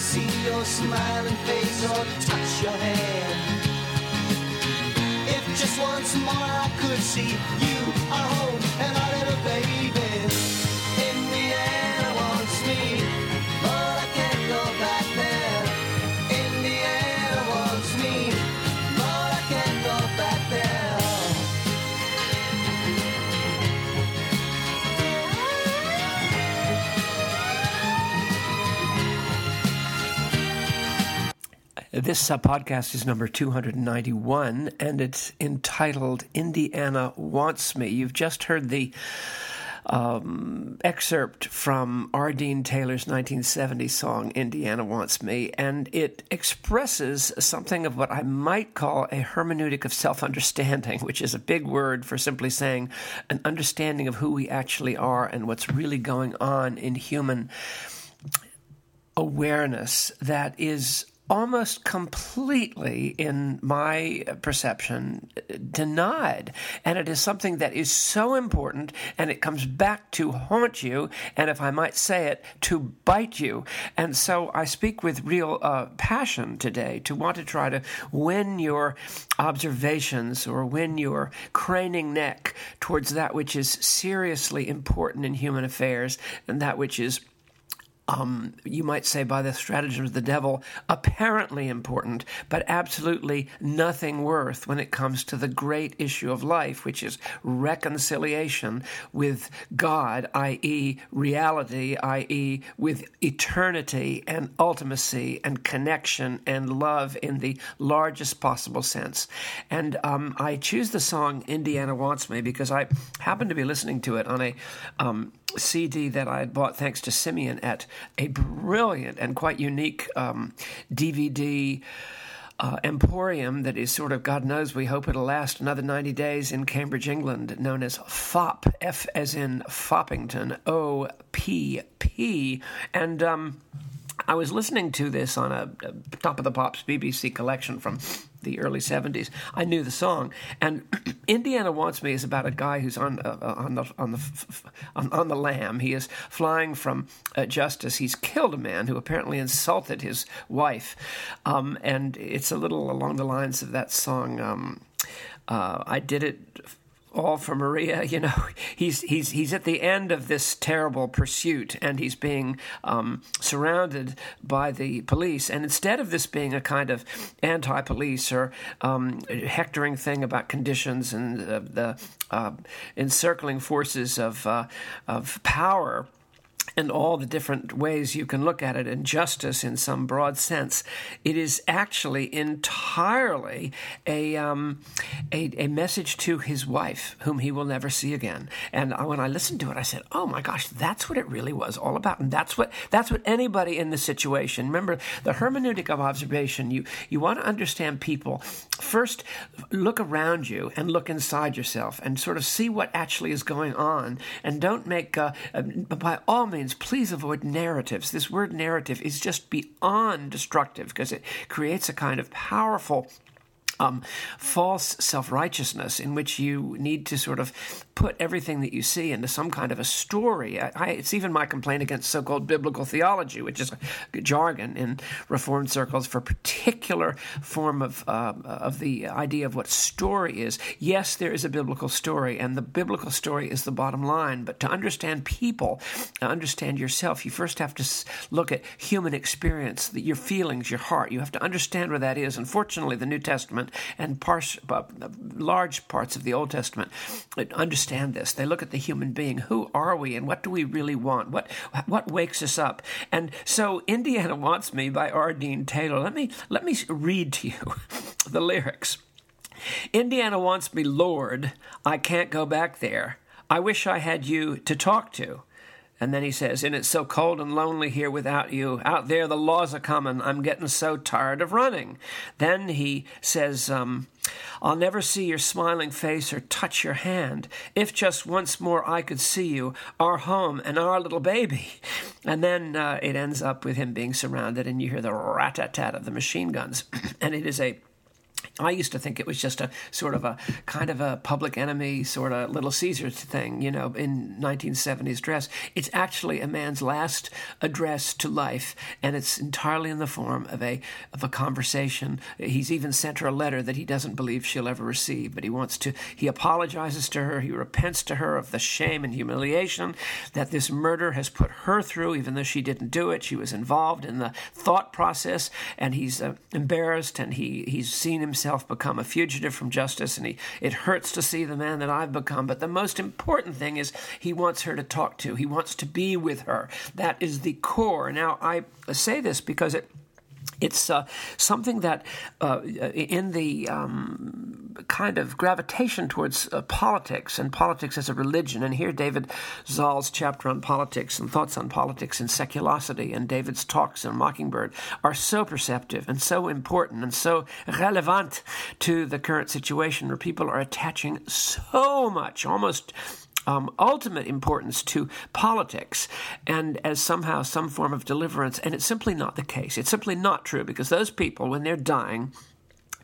see your smiling face or touch your hand. If just once more I could see you, our home, and our little baby. This uh, podcast is number 291, and it's entitled Indiana Wants Me. You've just heard the um, excerpt from R. Dean Taylor's 1970 song, Indiana Wants Me, and it expresses something of what I might call a hermeneutic of self understanding, which is a big word for simply saying an understanding of who we actually are and what's really going on in human awareness that is almost completely, in my perception, denied. And it is something that is so important, and it comes back to haunt you, and if I might say it, to bite you. And so I speak with real uh, passion today to want to try to win your observations or win your craning neck towards that which is seriously important in human affairs and that which is um, you might say by the stratagem of the devil, apparently important, but absolutely nothing worth when it comes to the great issue of life, which is reconciliation with God, i.e., reality, i.e., with eternity and ultimacy and connection and love in the largest possible sense. And um, I choose the song Indiana Wants Me because I happen to be listening to it on a um, CD that I had bought thanks to Simeon at a brilliant and quite unique um, DVD. Uh, emporium that is sort of God knows we hope it'll last another 90 days in Cambridge, England, known as Fopp, F as in Foppington, O P P. And um, I was listening to this on a, a Top of the Pops BBC collection from the early 70s. I knew the song. And Indiana Wants Me is about a guy who's on uh, on the on the on, on, the lam. He is flying from uh, justice. He's killed a man who apparently insulted his wife. Um, and it's a little along the lines of that song um, uh, I did it all for Maria. You know, he's he's he's at the end of this terrible pursuit, and he's being um, surrounded by the police. And instead of this being a kind of anti-police or um, hectoring thing about conditions and uh, the uh, encircling forces of uh, of power and all the different ways you can look at it, and justice in some broad sense, it is actually entirely a, um, a, a message to his wife, whom he will never see again. And when I listened to it, I said, "Oh my gosh, that's what it really was all about." And that's what that's what anybody in the situation. Remember the hermeneutic of observation. You you want to understand people. First, look around you and look inside yourself, and sort of see what actually is going on, and don't make uh, by all means please avoid narratives. This word narrative is just beyond destructive because it creates a kind of powerful um, false self righteousness in which you need to sort of put everything that you see into some kind of a story. I, I, it's even my complaint against so called biblical theology, which is jargon in Reformed circles for a particular form of, uh, of the idea of what story is. Yes, there is a biblical story, and the biblical story is the bottom line, but to understand people, to understand yourself, you first have to look at human experience, your feelings, your heart. You have to understand where that is. Unfortunately, the New Testament and pars- uh, large parts of the Old Testament understand this. They look at the human being. Who are we, and what do we really want? What what wakes us up? And so, Indiana Wants Me by R. Dean Taylor. Let me let me read to you the lyrics. Indiana wants me, Lord. I can't go back there. I wish I had you to talk to. And then he says, And it's so cold and lonely here without you. Out there, the laws are coming. I'm getting so tired of running. Then he says, um, I'll never see your smiling face or touch your hand. If just once more I could see you, our home, and our little baby. And then uh, it ends up with him being surrounded, and you hear the rat tat tat of the machine guns. and it is a I used to think it was just a sort of a kind of a public enemy sort of Little Caesars thing, you know, in 1970s dress. It's actually a man's last address to life, and it's entirely in the form of a of a conversation. He's even sent her a letter that he doesn't believe she'll ever receive, but he wants to. He apologizes to her. He repents to her of the shame and humiliation that this murder has put her through, even though she didn't do it. She was involved in the thought process, and he's uh, embarrassed, and he he's seen himself himself become a fugitive from justice, and he, it hurts to see the man that I've become. But the most important thing is he wants her to talk to, he wants to be with her. That is the core. Now, I say this because it it's uh, something that, uh, in the um, kind of gravitation towards uh, politics and politics as a religion, and here David Zahl's chapter on politics and thoughts on politics and seculosity, and David's talks in Mockingbird are so perceptive and so important and so relevant to the current situation where people are attaching so much, almost um, ultimate importance to politics and as somehow some form of deliverance. And it's simply not the case. It's simply not true because those people, when they're dying,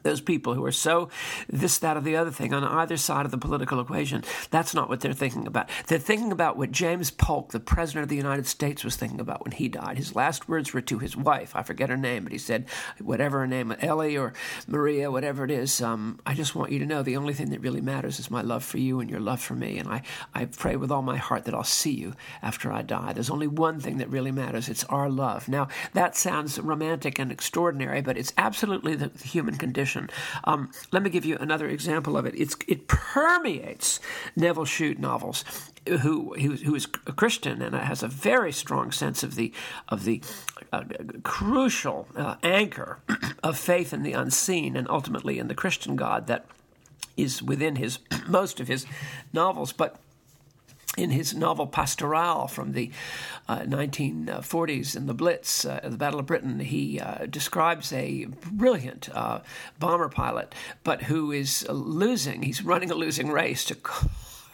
those people who are so this, that, or the other thing on either side of the political equation. That's not what they're thinking about. They're thinking about what James Polk, the President of the United States, was thinking about when he died. His last words were to his wife. I forget her name, but he said, whatever her name, Ellie or Maria, whatever it is, um, I just want you to know the only thing that really matters is my love for you and your love for me. And I, I pray with all my heart that I'll see you after I die. There's only one thing that really matters it's our love. Now, that sounds romantic and extraordinary, but it's absolutely the human condition um, let me give you another example of it. It's, it permeates Nevil Shute novels. Who, who is a Christian and has a very strong sense of the of the uh, crucial uh, anchor of faith in the unseen and ultimately in the Christian God that is within his most of his novels. But in his novel Pastoral from the uh, 1940s in the Blitz, uh, the Battle of Britain, he uh, describes a brilliant uh, bomber pilot, but who is losing. He's running a losing race to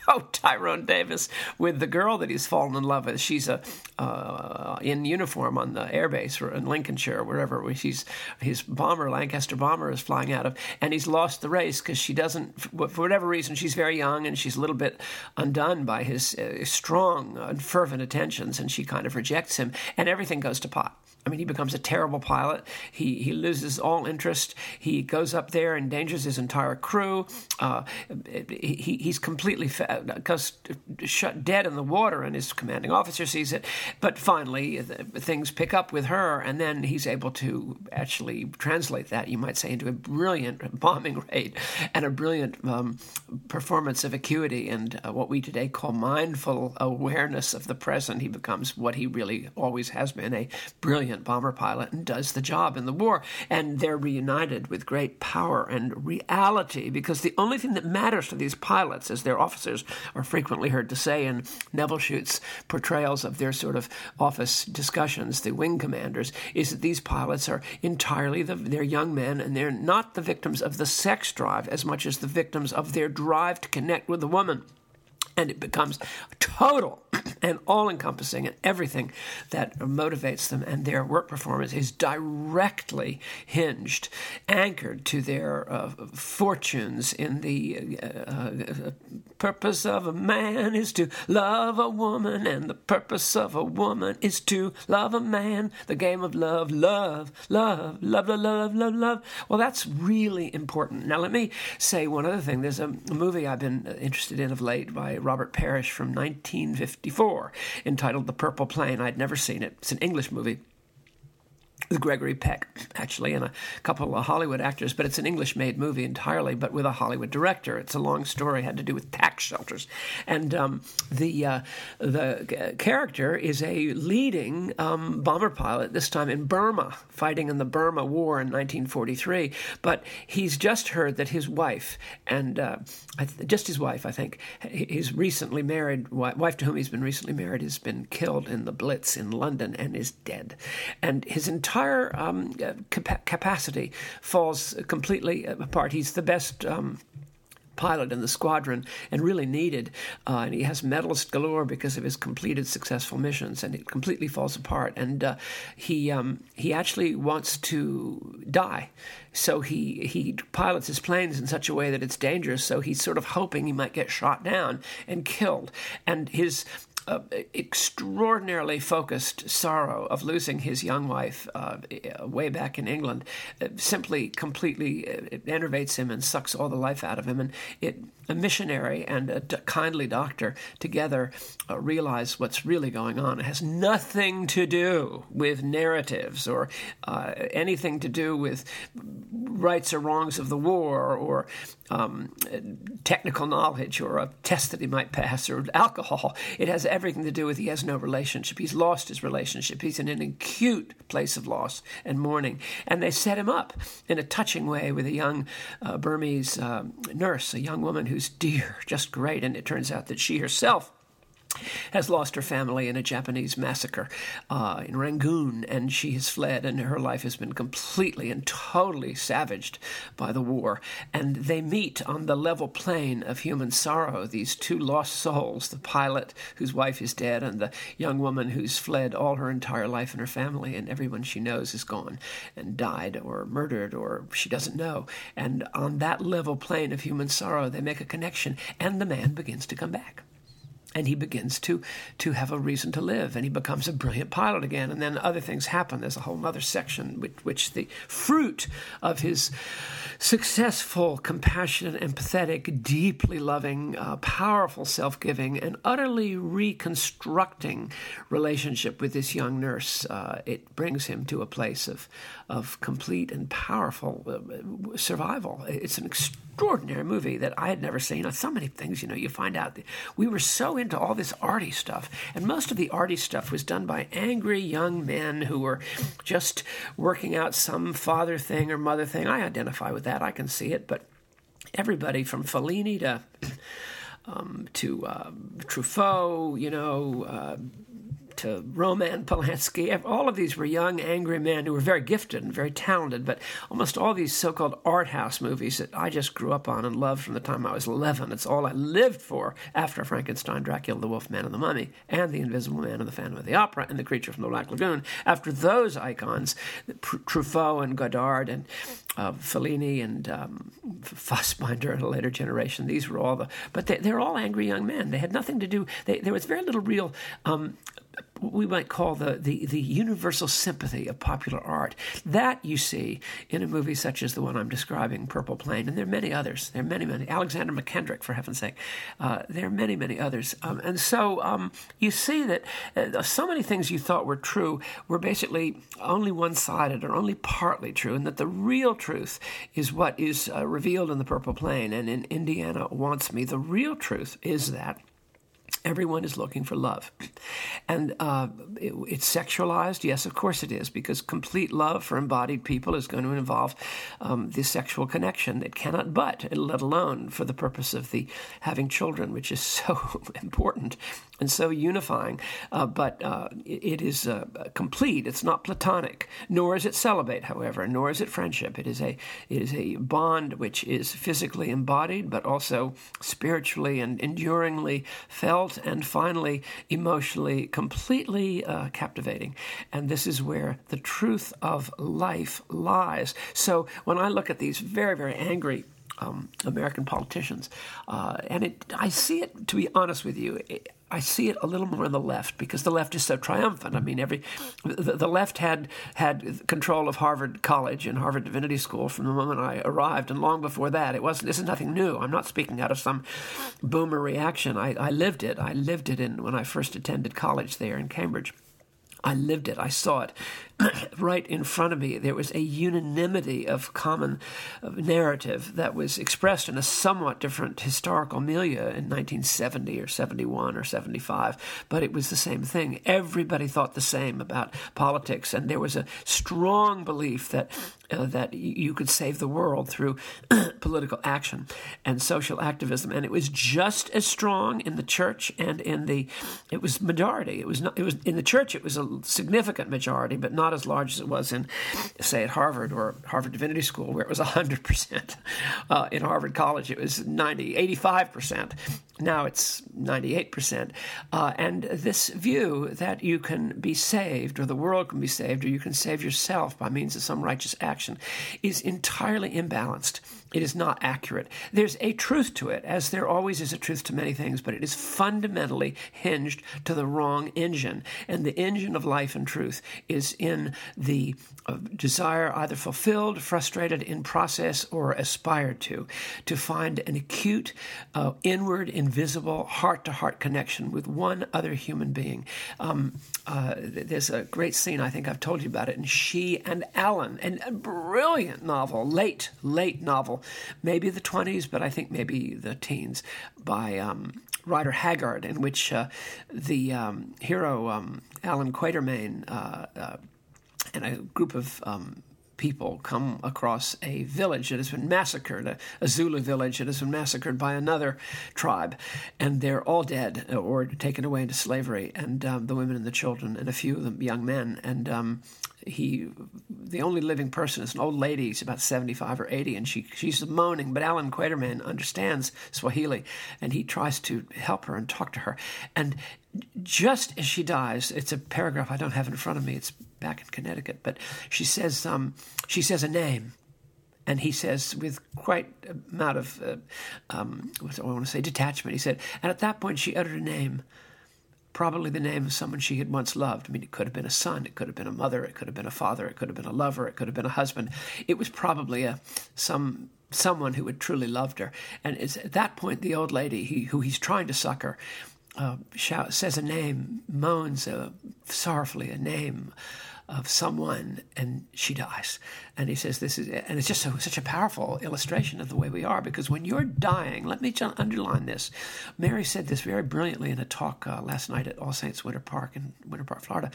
oh, Tyrone Davis with the girl that he's fallen in love with. She's a uh, in uniform on the airbase or in Lincolnshire wherever she's his bomber Lancaster bomber is flying out of, and he's lost the race because she doesn't for whatever reason she's very young and she's a little bit undone by his uh, strong and fervent attentions, and she kind of rejects him, and everything goes to pot. I mean, he becomes a terrible pilot. He he loses all interest. He goes up there, endangers his entire crew. Uh, he he's completely because shut dead in the water, and his commanding officer sees it. But finally, things pick up with her, and then he's able to actually translate that, you might say, into a brilliant bombing rate and a brilliant um, performance of acuity and uh, what we today call mindful awareness of the present. He becomes what he really always has been a brilliant bomber pilot and does the job in the war. And they're reunited with great power and reality because the only thing that matters to these pilots, as their officers are frequently heard to say in Nevil Shute's portrayals of their sort of office discussions, the wing commanders, is that these pilots are entirely the, they're young men and they're not the victims of the sex drive as much as the victims of their drive to connect with the woman and it becomes total and all encompassing, and everything that motivates them and their work performance is directly hinged, anchored to their uh, fortunes in the uh, uh, purpose of a man is to love a woman, and the purpose of a woman is to love a man. The game of love, love, love, love, love, love, love, love. Well, that's really important. Now, let me say one other thing. There's a movie I've been interested in of late by Robert Parrish from 1954 entitled The Purple Plain. I'd never seen it. It's an English movie. Gregory Peck, actually, and a couple of Hollywood actors, but it's an English made movie entirely, but with a Hollywood director. It's a long story, had to do with tax shelters. And um, the, uh, the character is a leading um, bomber pilot, this time in Burma, fighting in the Burma War in 1943. But he's just heard that his wife, and uh, just his wife, I think, his recently married wife to whom he's been recently married, has been killed in the Blitz in London and is dead. And his entire entire um, capacity falls completely apart. He's the best. Um, pilot in the squadron and really needed. Uh, and he has medals galore because of his completed successful missions, and it completely falls apart. And uh, he um, he actually wants to die, so he he pilots his planes in such a way that it's dangerous. So he's sort of hoping he might get shot down and killed. And his uh, extraordinarily focused sorrow of losing his young wife uh, way back in England uh, simply completely uh, enervates him and sucks all the life out of him. And it, a missionary and a d- kindly doctor together uh, realize what's really going on. It has nothing to do with narratives or uh, anything to do with rights or wrongs of the war or um, technical knowledge or a test that he might pass or alcohol. It has everything to do with he has no relationship. He's lost his relationship. He's in an acute place of loss and mourning. And they set him up in a touching way with a young uh, Burmese uh, nurse, a young woman who's dear, just great. And it turns out that she herself has lost her family in a Japanese massacre uh, in Rangoon, and she has fled, and her life has been completely and totally savaged by the war. And they meet on the level plane of human sorrow, these two lost souls the pilot whose wife is dead, and the young woman who's fled all her entire life and her family, and everyone she knows is gone and died or murdered or she doesn't know. And on that level plane of human sorrow, they make a connection, and the man begins to come back and he begins to to have a reason to live and he becomes a brilliant pilot again. And then other things happen. There's a whole other section which, which the fruit of his successful compassionate empathetic deeply loving uh, powerful self-giving and utterly reconstructing relationship with this young nurse uh, it brings him to a place of of complete and powerful uh, survival. It's an extreme extraordinary movie that I had never seen. On So many things, you know, you find out that we were so into all this arty stuff, and most of the arty stuff was done by angry young men who were just working out some father thing or mother thing. I identify with that. I can see it, but everybody from Fellini to um, to uh, Truffaut, you know. Uh, to Roman Polanski. All of these were young, angry men who were very gifted and very talented, but almost all these so called art house movies that I just grew up on and loved from the time I was 11. It's all I lived for after Frankenstein, Dracula, The Wolf Man, and the Mummy, and The Invisible Man, and The Phantom of the Opera, and The Creature from the Black Lagoon. After those icons, Truffaut and Godard and uh, Fellini and um, Fassbinder in a later generation, these were all the, but they, are all angry young men. They had nothing to do, they, there was very little real um, we might call the, the, the universal sympathy of popular art. That you see in a movie such as the one I'm describing, Purple Plain, and there are many others. There are many, many. Alexander Mackendrick, for heaven's sake. Uh, there are many, many others. Um, and so um, you see that uh, so many things you thought were true were basically only one sided or only partly true, and that the real truth is what is uh, revealed in the Purple Plain and in Indiana Wants Me. The real truth is that Everyone is looking for love. And uh, it, it's sexualized. Yes, of course it is, because complete love for embodied people is going to involve um, the sexual connection. It cannot but, let alone for the purpose of the having children, which is so important and so unifying. Uh, but uh, it, is uh, complete. It's not platonic, nor is it celibate, however, nor is it friendship. It is a it is a bond which is physically embodied, but also spiritually and enduringly felt, and finally emotionally completely uh, captivating. And this is where the truth of life lies. So when I look at these very very angry um, American politicians. Uh, and it, I see it, to be honest with you, it, I see it a little more on the left because the left is so triumphant. I mean, every the, the, left had had control of Harvard College and Harvard Divinity School from the moment I arrived, and long before that, it wasn't. This is nothing new. I'm not speaking out of some boomer reaction. I, I lived it. I lived it in when I first attended college there in Cambridge. I lived it. I saw it. right in front of me, there was a unanimity of common narrative that was expressed in a somewhat different historical milieu in 1970 or 71 or 75, but it was the same thing. Everybody thought the same about politics, and there was a strong belief that uh, that you could save the world through political action and social activism, and it was just as strong in the church and in the it was majority. It was not. It was in the church. It was a significant majority, but not as large as it was in, say, at Harvard or Harvard Divinity School, where it was hundred percent. Uh, in Harvard College, it was 90, 85 percent. Now it's 98%. Uh, and this view that you can be saved, or the world can be saved, or you can save yourself by means of some righteous action is entirely imbalanced. It is not accurate. There's a truth to it, as there always is a truth to many things, but it is fundamentally hinged to the wrong engine. And the engine of life and truth is in the desire, either fulfilled, frustrated, in process, or aspired to, to find an acute, uh, inward, invisible, heart to heart connection with one other human being. Um, uh, there's a great scene, I think I've told you about it, in She and Allan, and a brilliant novel, late, late novel maybe the 20s, but I think maybe the teens, by um, Haggard, in which uh, the um, hero, um, Allan Quatermain, uh, uh, and a group of um, people come across a village that has been massacred, a, a, Zulu village that has been massacred by another tribe, and they're all dead or taken away into slavery, and um, the women and the children, and a few of them young men, and um, he the only living person is an old lady. She's about 75 or 80 and she she's moaning. But allan quatermain understands swahili. And he tries to help her and talk to her. And just as she dies it's a paragraph i don't have in front of me. It's back in connecticut but she says um, she says a name and he says with quite amount of uh, um, what do I want to say detachment he said and at that point she uttered a name probably the name of someone she had once loved. I mean, it could have been a son, it could have been a mother, it could have been a father, it could have been a lover, it could have been a husband. It was probably a some someone who had truly loved her. And it's at that point the old lady he, who he's trying to succor uh, shout, says a name, moans uh, sorrowfully a name of someone and she dies. And he says this is, and it's just so, such a powerful illustration of the way we are because when you're dying, let me underline this. Mary said this very brilliantly in a talk uh, last night at All Saints Winter Park in Winter Park, Florida,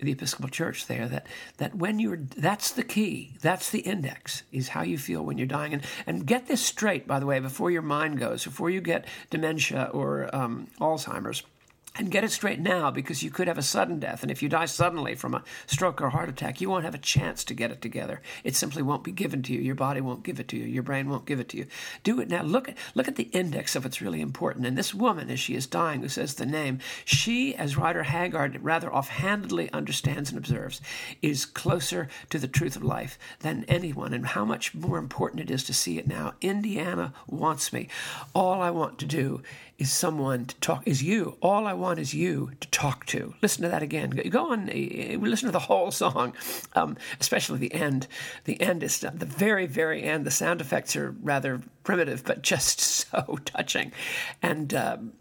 the Episcopal Church there, that, that when you're, that's the key, that's the index, is how you feel when you're dying. And, and get this straight, by the way, before your mind goes, before you get dementia or um, Alzheimer's and get it straight now because you could have a sudden death. And if you die suddenly from a stroke or heart attack, you won't have a chance to get it together. It simply won't be given to you. Your body won't give it to you. Your brain won't give it to you. Do it now. Look at, look at the index of what's really important. And this woman, as she is dying, who says the name, she, as Rider Haggard rather offhandedly understands and observes, is closer to the truth of life than anyone. And how much more important it is to see it now. Indiana wants me. All I want to do is someone to talk, is you. All I want is you to talk to. Listen to that again. Go on, eh, listen to the whole song, um, especially the end. The end is the very, very end. The sound effects are rather primitive, but just so touching. And um,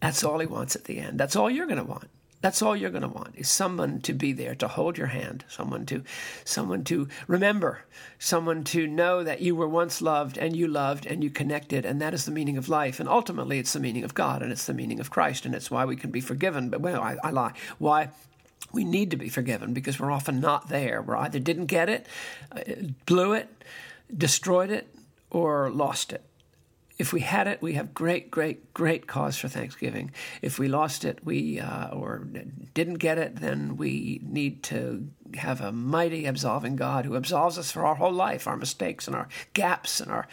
that's all he wants at the end. That's all you're going to want. That's all you're going to want is someone to be there to hold your hand, someone to someone to remember, someone to know that you were once loved and you loved and you connected and that is the meaning of life and ultimately it's the meaning of God and it's the meaning of Christ and it's why we can be forgiven. But well, I, I lie. Why we need to be forgiven because we're often not there. We either didn't get it, uh, blew it, destroyed it, or lost it. If we had it, we have great, great, great cause for thanksgiving. If we lost it, we uh, or didn't get it, then we need to have a mighty absolving God who absolves us for our whole life, our mistakes and our gaps and our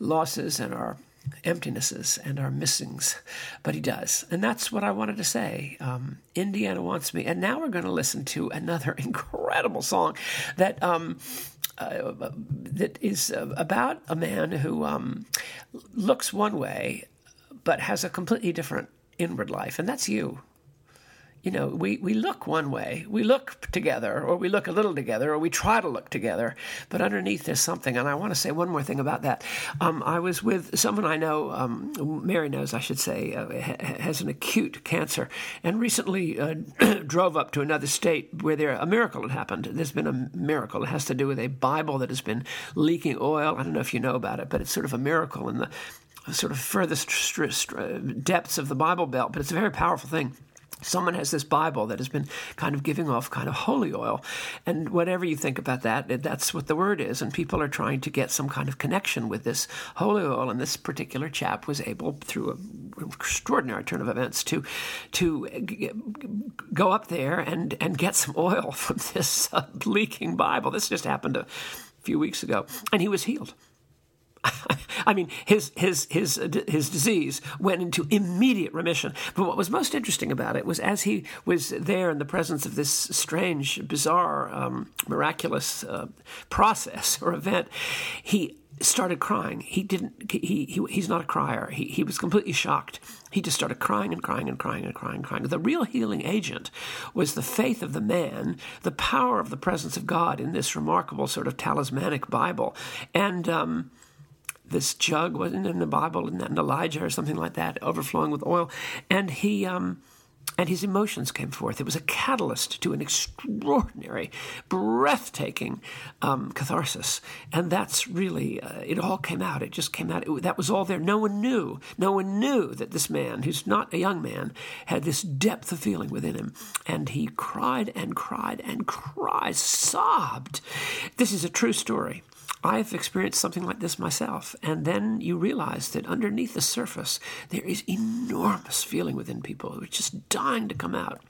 losses and our emptinesses and our missings, but he does. And that's what I wanted to say. Um, Indiana wants me. And now we're going to listen to another incredible song that. Um, that is uh, about a man who um, looks one way but has a completely different inward life, and that's you. You know, we, we look one way, we look together, or we look a little together, or we try to look together, but underneath there's something. And I want to say one more thing about that. Um, I was with someone I know, um, Mary knows, I should say, uh, has an acute cancer, and recently uh, drove up to another state where there a miracle had happened. There's been a miracle. It has to do with a Bible that has been leaking oil. I don't know if you know about it, but it's sort of a miracle in the sort of furthest depths of the Bible Belt, but it's a very powerful thing someone has this Bible that has been kind of giving off kind of holy oil. And whatever you think about that, that's what the word is. And people are trying to get some kind of connection with this holy oil. And this particular chap was able, through an extraordinary turn of events, to to go up there and, and get some oil from this uh, leaking Bible. This just happened a few weeks ago. And he was healed. I mean, his his his his disease went into immediate remission. But what was most interesting about it was as he was there in the presence of this strange, bizarre, um, miraculous uh, process or event, he started crying. He didn't. He, he he's not a crier. He he was completely shocked. He just started crying and crying and crying and crying and crying. The real healing agent was the faith of the man, the power of the presence of God in this remarkable sort of talismanic Bible, and. Um, this jug wasn't in the Bible and Elijah or something like that, overflowing with oil, and he um, and his emotions came forth. It was a catalyst to an extraordinary, breathtaking um, catharsis, and that's really uh, it. All came out. It just came out. It, that was all there. No one knew. No one knew that this man, who's not a young man, had this depth of feeling within him, and he cried and cried and cried, sobbed. This is a true story. I've experienced something like this myself. And then you realize that underneath the surface, there is enormous feeling within people who are just dying to come out.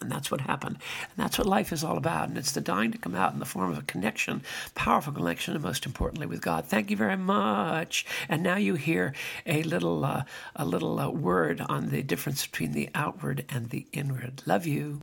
And that's what happened. And that's what life is all about. And it's the dying to come out in the form of a connection, powerful connection, and most importantly with God. Thank you very much. And now you hear a little, uh, a little uh, word on the difference between the outward and the inward. Love you.